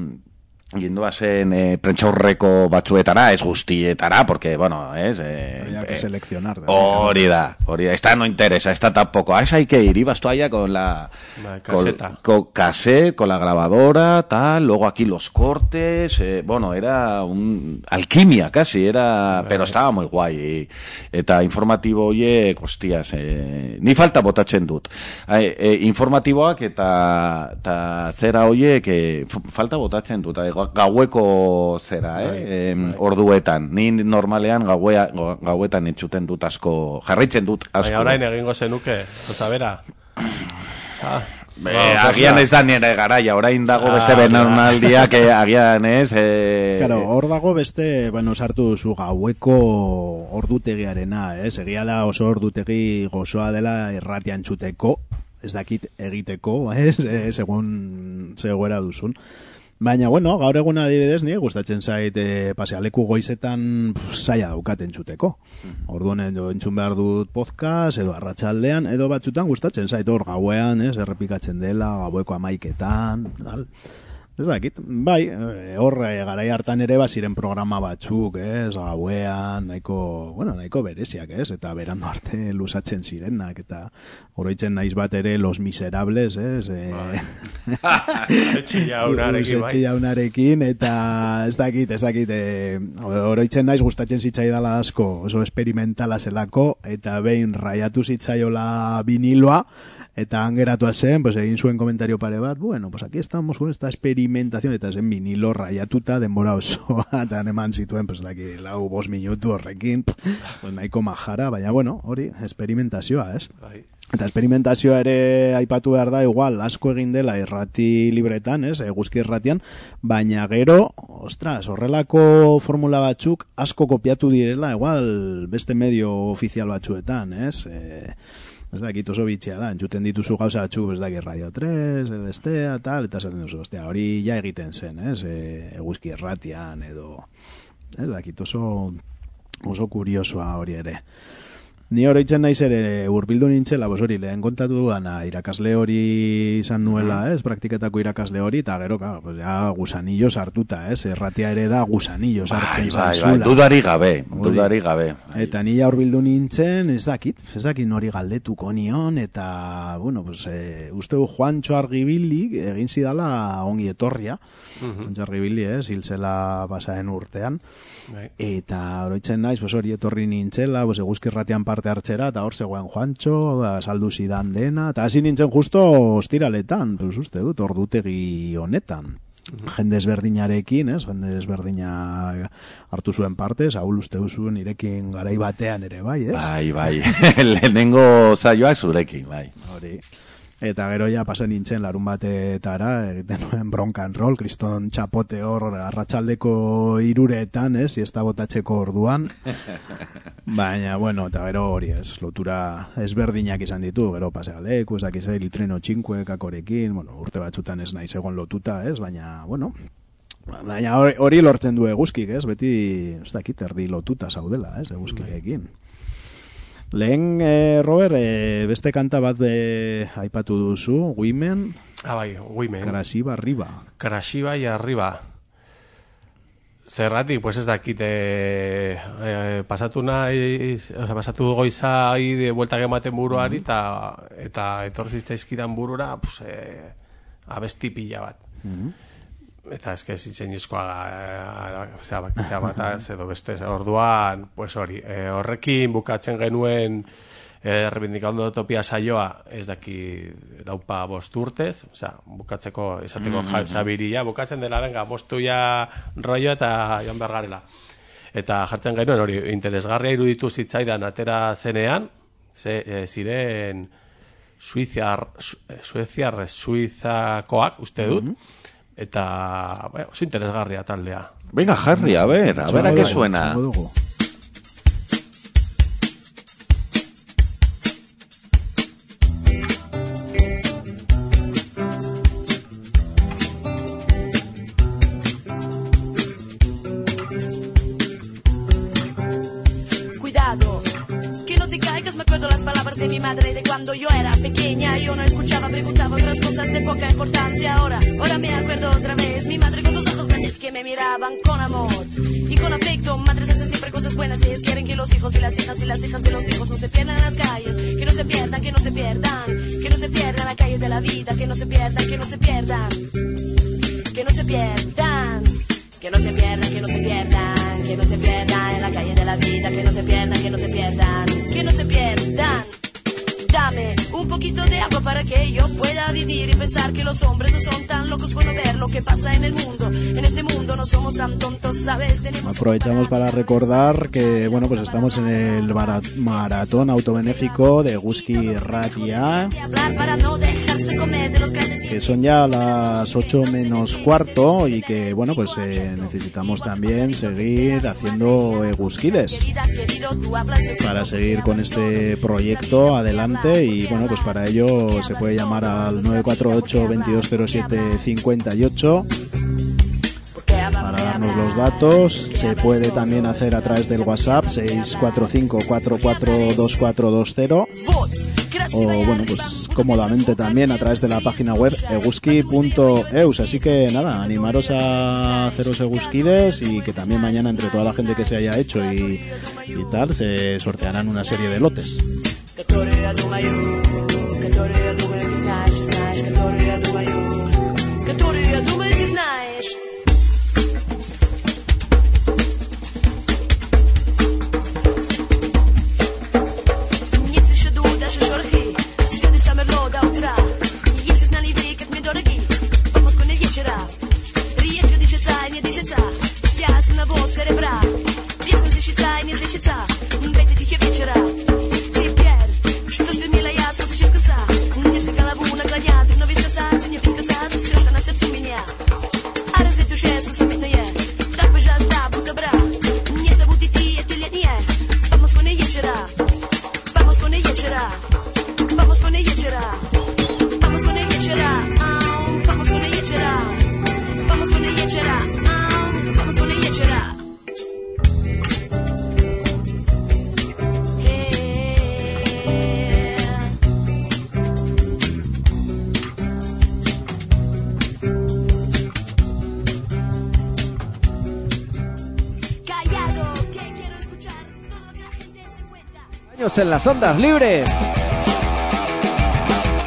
Gindoa zen e, prentxaurreko batzuetara, ez guztietara, porque, bueno, es... Eh, Había que eh, seleccionar. Hori da, hori da. Esta no interesa, esta tampoco. A esa hay que ir. Ibas tú allá con la... La con- caseta. Con, cassette, con la grabadora, tal. Luego aquí los cortes. eh, bueno, era un... Alquimia casi, era... Pero estaba muy guay. Y, eta informatibo hoiek, hostias, eh, ni falta botatzen dut. Eh, eh, informatiboak eta, eta zera hoiek eh, f- falta botatzen dut. Eh, gaueko zera, eh? em, orduetan. Ni normalean gauea, gauetan entzuten dut asko, jarraitzen dut asko. Baina orain egingo zenuke, oza bera. Ah, Be, Ba, agian ez da nire garaia, orain dago Ah, beste ja. benaldiak, eh, agian ez, eh, Claro, hor dago beste, bueno, sartu duzu gaueko ordutegiarena, ez? Egia da oso ordutegi gozoa dela irratia entzuteko, ez dakit egiteko, <laughs> ez? E, segun zegoera duzun. Baina, bueno, gaur egun adibidez, ni gustatzen zait e, pasealeku goizetan zaila daukat entzuteko. Orduan entzun behar dut podcast, edo arratsaldean edo batzutan gustatzen zait hor gauean, ez? Errepikatzen dela, gaueko amaiketan, tal. Ez dakit, bai, eh, hor eh, garai hartan ere baziren programa batzuk, ez, gauean, nahiko, bueno, nahiko bereziak, ez, eta berando arte lusatzen zirenak, eta oroitzen naiz bat ere Los Miserables, ez, eh, <laughs> etxi jaunarekin, bai. Jaunarekin, eta ez dakit, ez dakit, e, oroitzen naiz gustatzen zitzaidala asko, oso experimentala zelako, eta behin raiatu zitzaiola viniloa, eta angeratua zen, pues egin zuen komentario pare bat, bueno, pues aquí estamos con esta experimentación, eta zen vinilo raiatuta denbora osoa, <laughs> eta eman zituen, pues daki, lau bos minutu horrekin, pues nahiko majara, baina bueno, hori, experimentazioa, ez? Bai. Eta experimentazioa ere aipatu behar da, igual, asko egin dela irrati libretan, ez, eguzki irratian, baina gero, ostras, horrelako formula batzuk asko kopiatu direla, igual, beste medio ofizial batzuetan, ez, e, ez dakit oso bitxea da, entzuten dituzu gauza batzuk, ez dakit Radio 3, el bestea, tal, eta esaten duzu, ostia, hori ja egiten zen, ez, e, eguzki irratian, edo, ez dakit oso, oso kuriosoa hori ere. Ni oroitzen naiz ere urbildu nintzela, bos hori, lehen kontatu duana irakasle hori izan nuela, ez, praktiketako irakasle hori, eta gero, claro, pues ya gusanillo sartuta, ez, erratia ere da gusanillo bai, sartzen bai, bai, zaizula. dudari gabe, dudari gabe. Eta ni ja urbildu nintzen, ez dakit, ez dakit nori galdetuko nion, eta, bueno, pues, e, uste Juancho Argibili egin zidala ongi etorria, Juancho Argibili, ez, hiltzela pasaen urtean, Bai. Eta oroitzen naiz, pues hori etorri nintzela, pues eguzkirratian parte hartzera, eta hor zegoen Juancho, ba, saldu zidan dena, eta hasi nintzen justo ostiraletan, pues uste dut, ordutegi honetan. Jende ezberdinarekin, ez? Jende ezberdina hartu zuen parte, Saul uste duzu nirekin garai batean ere bai, ez? Bai, bai, <laughs> lehenengo zaioa zurekin, bai. Hori. Eta gero ja pasa nintzen larun batetara, egiten nuen bronca and roll, kriston txapote hor arratsaldeko iruretan, ez, siesta botatzeko orduan. <laughs> Baina, bueno, eta gero hori ez, lotura ezberdinak izan ditu, gero pasealeku, ez dakiz, litreno txinkue kakorekin, bueno, urte batzutan ez naiz egon lotuta, ez, baina, bueno, baina hori, hori lortzen du eguzkik, ez, beti, ez dakit, erdi lotuta zaudela, ez, eguzkirekin. Lehen, eh, Robert, eh, beste kanta bat eh, aipatu duzu, Women, Ah, bai, women. Karasiba Riba. Karashiba y arriba. Zergatik, pues ez dakit, eh, eh, pasatu nahi, o sea, pasatu goiza ahí de vuelta gematen buruari, eta, eta etorri zitzaizkidan burura, pues, eh, abesti pila bat. Eta eske zitzen izkoa zea bat, edo beste, orduan, pues hori, eh, horrekin bukatzen genuen eh, Reivindicando Utopia saioa ez daki daupa bost urtez, osea, bukatzeko, esateko mm jabiria, bukatzen dela venga, bostu ja rollo eta joan behar garela. Eta jartzen genuen hori, interesgarria iruditu zitzaidan atera zenean, ze, eh, ziren Suiziar, Su- eh, Sueziar, Suizakoak, uste dut, eta bai, oso interesgarria taldea. Venga, Harry, a ver, a ver a qué suena. Dugu. Buenas ellas quieren que los hijos y las hijas y las hijas de los hijos no se pierdan en las calles. Que no se pierdan, que no se pierdan. Que no se pierdan la calle de la vida. Que no se pierdan, que no se pierdan. Que no se pierdan. Que no se pierdan, que no se pierdan, que no se pierdan en la calle de la vida, que no se pierdan, que no se pierdan, que no se pierdan. Dame un poquito de agua para que yo pueda vivir y pensar que los hombres no son tan locos por no ver lo que pasa en el mundo. En este mundo no somos tan tontos, ¿sabes? Tenemos Aprovechamos para recordar que bueno pues estamos en el maratón autobenéfico de Guski Ratia, que son ya las 8 menos cuarto y que bueno pues eh, necesitamos también seguir haciendo yo para seguir con este proyecto adelante y bueno pues para ello se puede llamar al 948 2207 58 porque habla- para darnos los datos. Se puede también hacer a través del WhatsApp 645-442420 Voz, gracias, o bueno pues cómodamente también a través de la página web eguski.eus. Así que nada, animaros a haceros eguskides y que también mañana entre toda la gente que se haya hecho y, y tal se sortearán una serie de lotes. cerebral. En las ondas libres.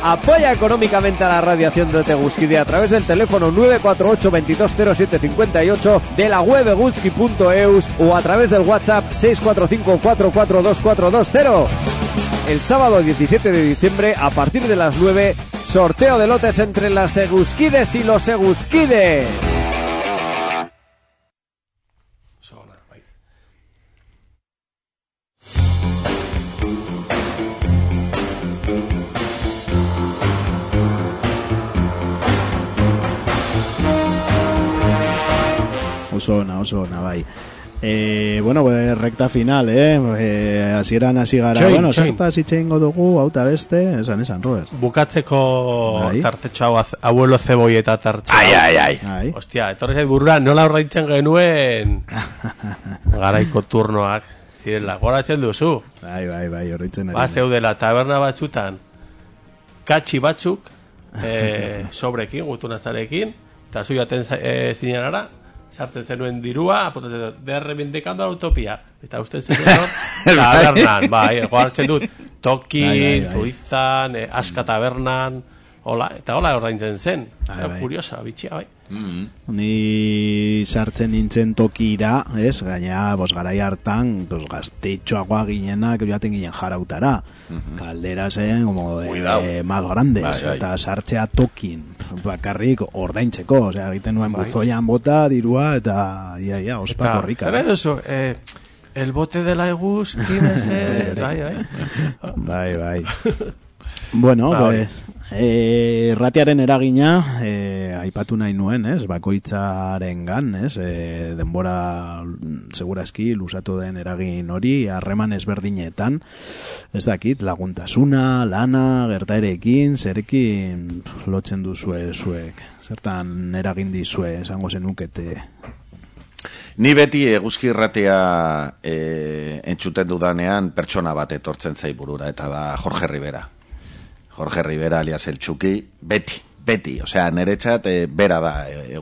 Apoya económicamente a la radiación de Teguskide a través del teléfono 948-220758 de la web eguski.eus o a través del WhatsApp 645-442-420. El sábado 17 de diciembre, a partir de las 9, sorteo de lotes entre las Eguskides y los Eguskides. Oso ona, oso ona, bai. Eh, bueno, pues, recta final, eh? eh hasieran hasi gara. Txoin, bueno, zertaz hitz egingo dugu, hauta beste, esan, esan, Robert. Bukatzeko Bai. tartetxo hau az- abuelo zeboieta tartxo. Ai, ai, ai. Ai. Ostia, etorri zait burura, nola horreitzen genuen <laughs> garaiko turnoak. Zirela, goratzen duzu. Bai, bai, bai, horritzen ari. Ba, zeudela taberna batzutan katxi batzuk e, <laughs> sobrekin, gutunazarekin, eta zu jaten e, zinenara, sartzen zenuen dirua, apuntatzen <laughs> dut, de reivindicando la utopia. Eta uste zenuen tabernan, bai, dut, tokin, Bai, bai, bai. zuizan, e, aska tabernan, hola, eta hola ordaintzen zen. Bai, Eta bai. Kuriosa, bitxia, bai. Ni sartzen nintzen tokira, ez, gaina, bos, garai hartan, pues, gaztetxoagoa ginenak, joaten ginen jarautara. Kaldera zen, como, Cuidao. eh, más grandes, Bai, bai. eta sartzea tokin, bakarrik ordaintzeko, osea, egiten nuen Bai. buzoian bota, dirua, eta, ia, ia, ospa Eta, korrika. zer duzu? Eh, el bote de la eguzki, <laughs> mesedez, bai, bai. Bai, bai. Bueno, Ba, hori. be, e, ratiaren eragina e, aipatu nahi nuen, ez? Bakoitzaren gan, ez? E, denbora segurazki lusatu den eragin hori harreman ezberdinetan, ez dakit, laguntasuna, lana, gertaerekin, zerekin lotzen duzue zuek. Zertan eragin dizue, esango zenukete. Ni beti eguzki irratia e, entzuten dudanean pertsona bat etortzen zai burura, eta da Jorge Rivera. Jorge Rivera alias el Txuki, beti, beti, osea, niretzat e, bera da e,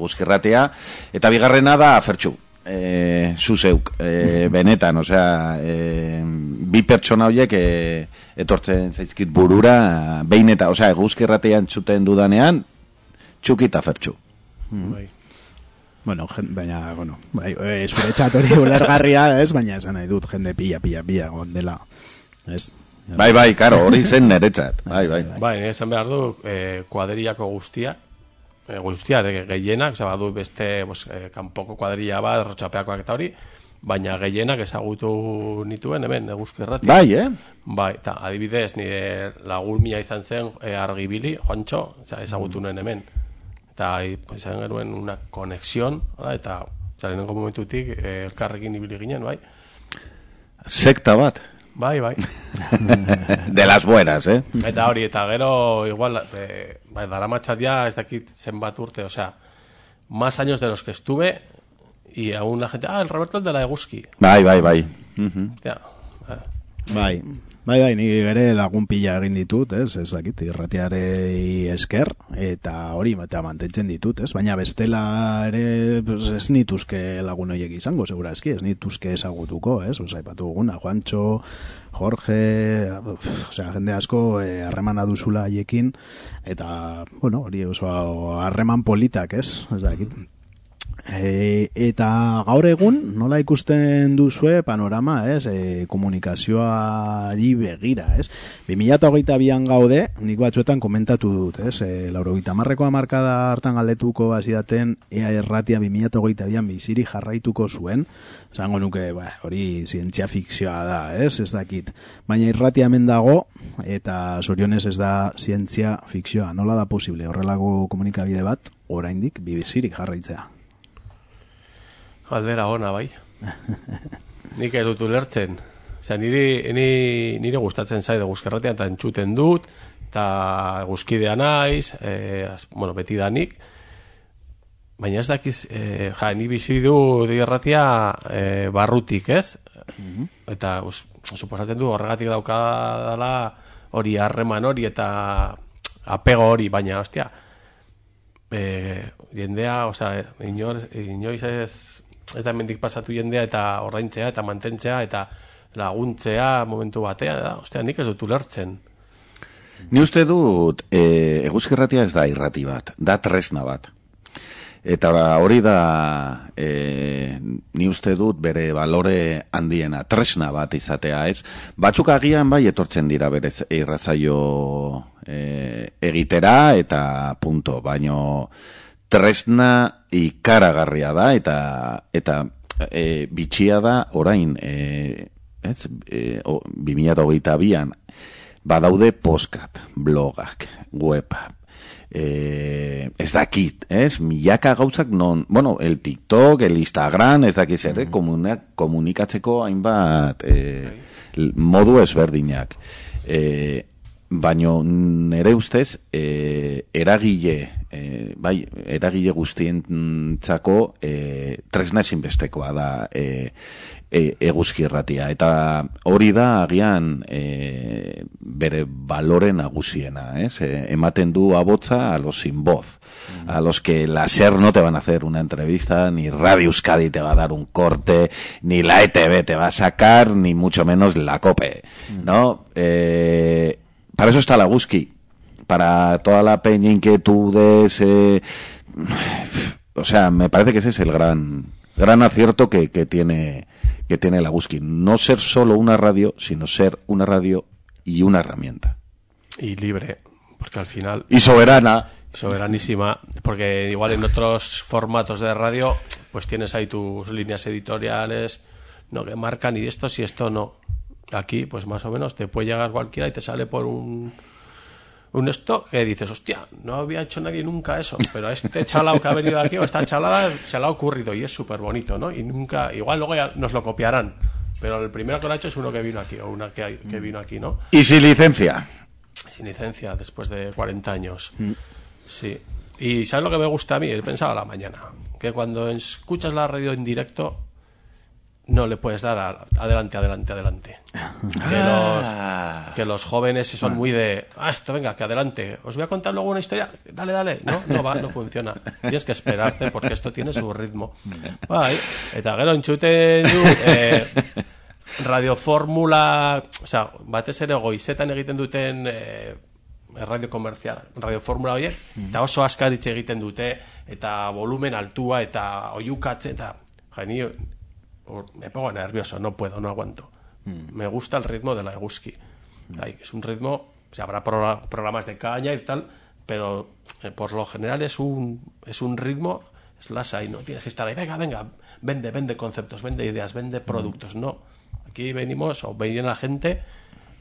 eta bigarrena da Fertxu. E, zuzeuk, e, <laughs> benetan, osea, e, bi pertsona horiek e, etortzen zaizkit burura, behin eta, osea, eguzki irratia entzuten dudanean, Txuki eta Fertxu. Bai. Bueno, jen, baina, bueno, bai, e, zure txat hori <laughs> ulergarria, ez? Baina esan nahi dut, jende pila, pila, pila, gondela, ez? Bai, bai, karo, hori zen niretzat, bai, bai. Bai, esan behar du, eh, kuadriako guztia, eh, guztia, de, gehienak, oza, badu beste, bos, eh, kanpoko kuadrilla bat, rotxapeakoak eta hori, baina gehienak ezagutu nituen, hemen, eguzki errati. Bai, eh? Bai, eta adibidez, nire lagun mia izan zen e, argibili, Juancho, oza, ezagutu nuen hemen. Eta izan genuen una konexion, eta oza, lehenengo momentutik e, elkarrekin ibili ginen, bai. Sekta bat. Bai, bai. <laughs> De las buenas, eh? Eta hori, eta gero, igual, e, bai, daramatxat ja, ez dakit zenbat urte, osea, más años de los que estuve, y aún la gente, ah, el Roberto el de la Eguski. Bai, bai, bai. Mhm. Ja, eh, Bai, bai, bai, ni ere lagun pila egin ditut, ez, ez dakit, irratiarei esker, eta hori, eta mantentzen ditut, ez, baina bestela ere, pues, ez nituzke lagun horiek izango, segura eski, ez nituzke ezagutuko, ez, oza, ipatu duguna, Juancho, Jorge, osea, jende asko eh, harremana duzula haiekin, eta, bueno, hori oso harreman politak, ez, ez dakit, E, eta gaur egun nola ikusten duzue panorama, ez, e, komunikazioari begira, ez? 2022an gaude, nik batzuetan komentatu dut, ez? E, laurogeita marreko amarkada hartan galdetuko hasidaten ea erratia 2022an biziri jarraituko zuen, esango nuke, ba, hori zientzia fikzioa da, ez? Ez dakit. Baina irratia hemen dago, eta zorionez ez da zientzia fikzioa. Nola da posible horrelako komunikabide bat, oraindik bizirik jarraitzea? Galdera ona, bai. Nik ez dut ulertzen. Osea, niri, niri, nire gustatzen zaide guzkerratean eta entzuten dut, eta guzkidea naiz, e, bueno, beti danik. Baina ez dakiz, e, ja, ni bizi du erratia e, barrutik, ez? Eta, us, suposatzen du, horregatik daukadala hori harreman hori eta apego hori, baina, ostia, e, jendea, osea, inoiz ez, eta mendik pasatu jendea eta ordaintzea eta mantentzea eta laguntzea momentu batean, da, ostia, nik ez dut ulertzen. Ni uste dut, e, eguzkirratia ez da irrati bat, da tresna bat. Eta hori da, e, ni uste dut bere balore handiena, tresna bat izatea, ez? Batzuk agian bai etortzen dira berez irrazaio e, egitera eta punto, baino tresna ikaragarria da eta eta e, bitxia da orain e, ez, e, o, 2022an badaude postkat, blogak, weba, e, ez dakit, ez, milaka gauzak non, bueno, el TikTok, el Instagram, ez dakit zer, eh, komuna, komunikatzeko hainbat e, modu ezberdinak. E, baino nere ustez e, eragile e, bai, eragile guztientzako e, tresna ezinbestekoa da e, e, eguzki irratia eta hori da agian e, bere balore nagusiena ez? E, ematen du abotza a los sin voz a los que la SER no te van a hacer una entrevista, ni Radio Euskadi te va a dar un corte, ni la ETV te va a sacar, ni mucho menos la COPE, ¿no? Eh, para eso está la Guski, para toda la peña inquietudes, eh, o sea, me parece que ese es el gran, gran acierto que, que tiene, que tiene la Guski. No ser solo una radio, sino ser una radio y una herramienta. Y libre, porque al final Y soberana. soberanísima, porque igual en otros formatos de radio, pues tienes ahí tus líneas editoriales, no que marcan y esto si esto no. Aquí, pues más o menos te puede llegar cualquiera y te sale por un un esto que dices, hostia, no había hecho nadie nunca eso, pero a este chalao que ha venido aquí o esta chalada se le ha ocurrido y es súper bonito, ¿no? Y nunca, igual luego ya nos lo copiarán, pero el primero que lo ha hecho es uno que vino aquí o una que, que vino aquí, ¿no? Y sin licencia. Sin licencia, después de 40 años. Sí. Y ¿sabes lo que me gusta a mí? He pensado a la mañana. Que cuando escuchas la radio en directo, no le puedes dar a- adelante, adelante, adelante. Que, los, que los jóvenes son muy de, ah, esto venga, que adelante. Os voy a contar luego una historia. Dale, dale. No, no va, no funciona. Tienes que esperarte porque esto tiene su ritmo. Bai, eta gero entzuten du, eh, radioformula, o sea, batez ere goizetan egiten duten eh, radio komerzial, radioformula horiek, eta oso askar hitz egiten dute, eta volumen altua, eta oiukatze, eta ja, ni or- me pongo nervioso, no puedo, no aguanto. Me gusta el ritmo de la Eguski. Ay, Es un ritmo, o sea, habrá pro- programas de caña y tal, pero eh, por lo general es un, es un ritmo slash ahí, no tienes que estar ahí, venga, venga, vende, vende conceptos, vende ideas, vende productos, no. Aquí venimos, o viene la gente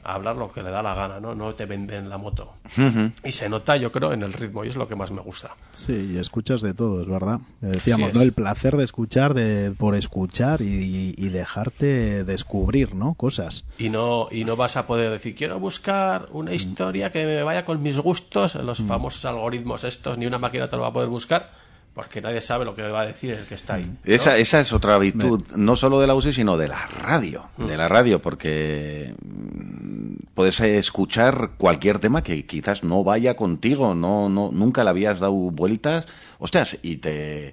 a hablar lo que le da la gana, ¿no? No te venden la moto. Y se nota, yo creo, en el ritmo, y es lo que más me gusta. Sí, y escuchas de todo, es verdad. Eh, Decíamos, Sí es. ¿no? El placer de escuchar de, por escuchar y, y dejarte descubrir, ¿no? Cosas. y no y no vas a poder decir quiero buscar una historia que me vaya con mis gustos los famosos algoritmos estos ni una máquina te lo va a poder buscar porque nadie sabe lo que va a decir el que está ahí ¿no? Esa, esa es otra virtud, no solo de la UCI, sino de la radio. De la radio, porque mm, puedes escuchar cualquier tema que quizás no vaya contigo, no, no, nunca le habías dado vueltas, hostias, y te,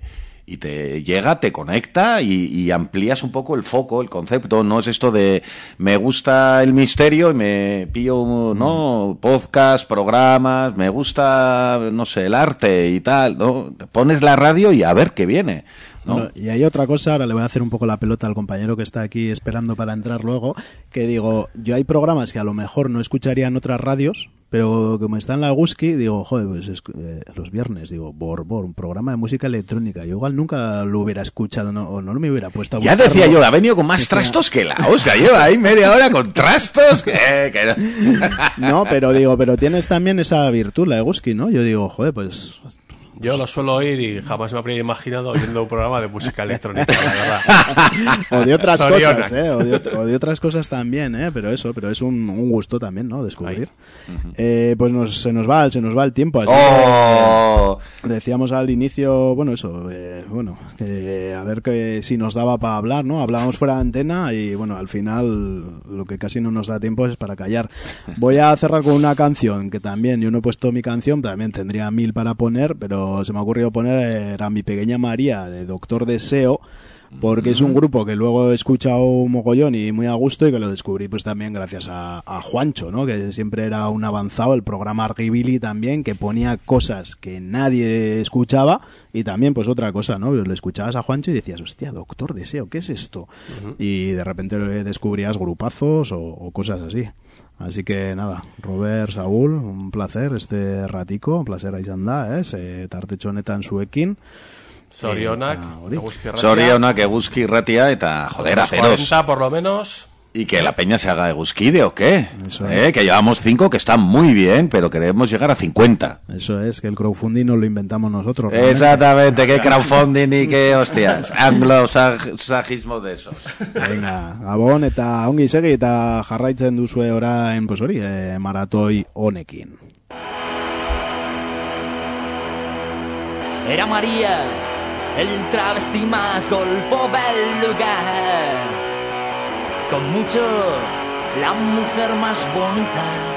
y te llega, te conecta y, y amplías un poco el foco, el concepto. No es esto de me gusta el misterio y me pillo, ¿no? Podcast, programas, me gusta, no sé, el arte y tal, ¿no? Pones la radio y a ver qué viene. ¿no? Bueno, y hay otra cosa, ahora le voy a hacer un poco la pelota al compañero que está aquí esperando para entrar luego, que digo, yo hay programas que a lo mejor no escucharía en otras radios, pero como está en la Guski, digo, joder, pues es- eh, los viernes, digo, Borbor, un programa de música electrónica, yo igual nunca lo hubiera escuchado no, o no me hubiera puesto a Ya buscarlo. decía yo, ha venido con más Decía- trastos que la hostia. Lleva ahí media hora con trastos. que- que no. <laughs> No, pero digo, pero tienes también esa virtud, la de Guski, ¿no? Yo digo, joder, pues yo lo suelo oír y jamás me habría imaginado oyendo un programa de música electrónica la verdad <laughs> o de otras cosas, ¿eh? O de, ot- o de otras cosas también, ¿eh? Pero eso, pero es un, un gusto también, ¿no? Descubrir. Eh, pues nos, se nos va, se nos va el tiempo. así Oh, que decíamos al inicio, bueno, eso, eh, bueno, a ver que si nos daba para hablar, ¿no? Hablábamos fuera de antena y bueno, al final lo que casi no nos da tiempo es para callar. Voy a cerrar con una canción que también, yo no he puesto mi canción, también tendría mil para poner, pero se me ha ocurrido poner, eh, era Mi Pequeña María de Doctor Deseo, porque es un grupo que luego he escuchado un mogollón y muy a gusto y que lo descubrí pues también gracias a, a Juancho, ¿no? Que siempre era un avanzado, el programa Argibili también, que ponía cosas que nadie escuchaba y también pues otra cosa, ¿no? Le escuchabas a Juancho y decías, hostia, Doctor Deseo, ¿qué es esto? Y de repente descubrías grupazos o, o cosas así. Así que nada, Robert, Saúl, un placer este ratico, un placer izan da, ez? E, tartetxo honetan zuekin. Zorionak hori. Eguzki Erratia, Zorionak eguzki ratia eta joder, unos haceros. 40 por lo menos Y que la peña se haga eguzquide o qué. Eso Eh, es. Que llevamos cinco que están muy bien, pero queremos llegar a 50. Eso es, que el crowdfunding no lo inventamos nosotros. realmente. Exactamente, qué crowdfunding y qué hostias. Anglosajismo de esos. Venga, Gabon eta ongi segi eta jarraitzen duzue orain pues hori, eh, maratoi honekin. Era María, el travesti más golfo del lugar. Con mucho, la mujer más bonita.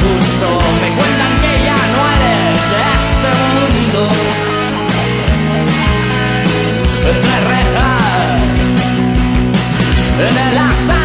Siempre me cuentan que ya no eres de este mundo. Entre rejas, en el ascensor.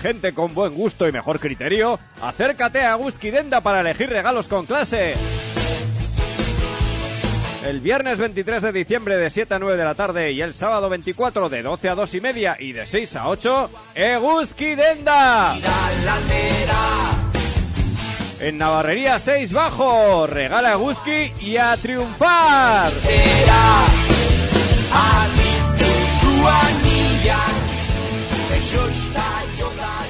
Gente con buen gusto y mejor criterio, acércate a Guzki Denda para elegir regalos con clase. El viernes 23 de diciembre de 7 a 9 de la tarde y el sábado 24 de 12 a 2 y media y de 6 a 8, Eguski Denda. En Navarrería 6 Bajo, regala Eguski y a triunfar. Justa Yoga.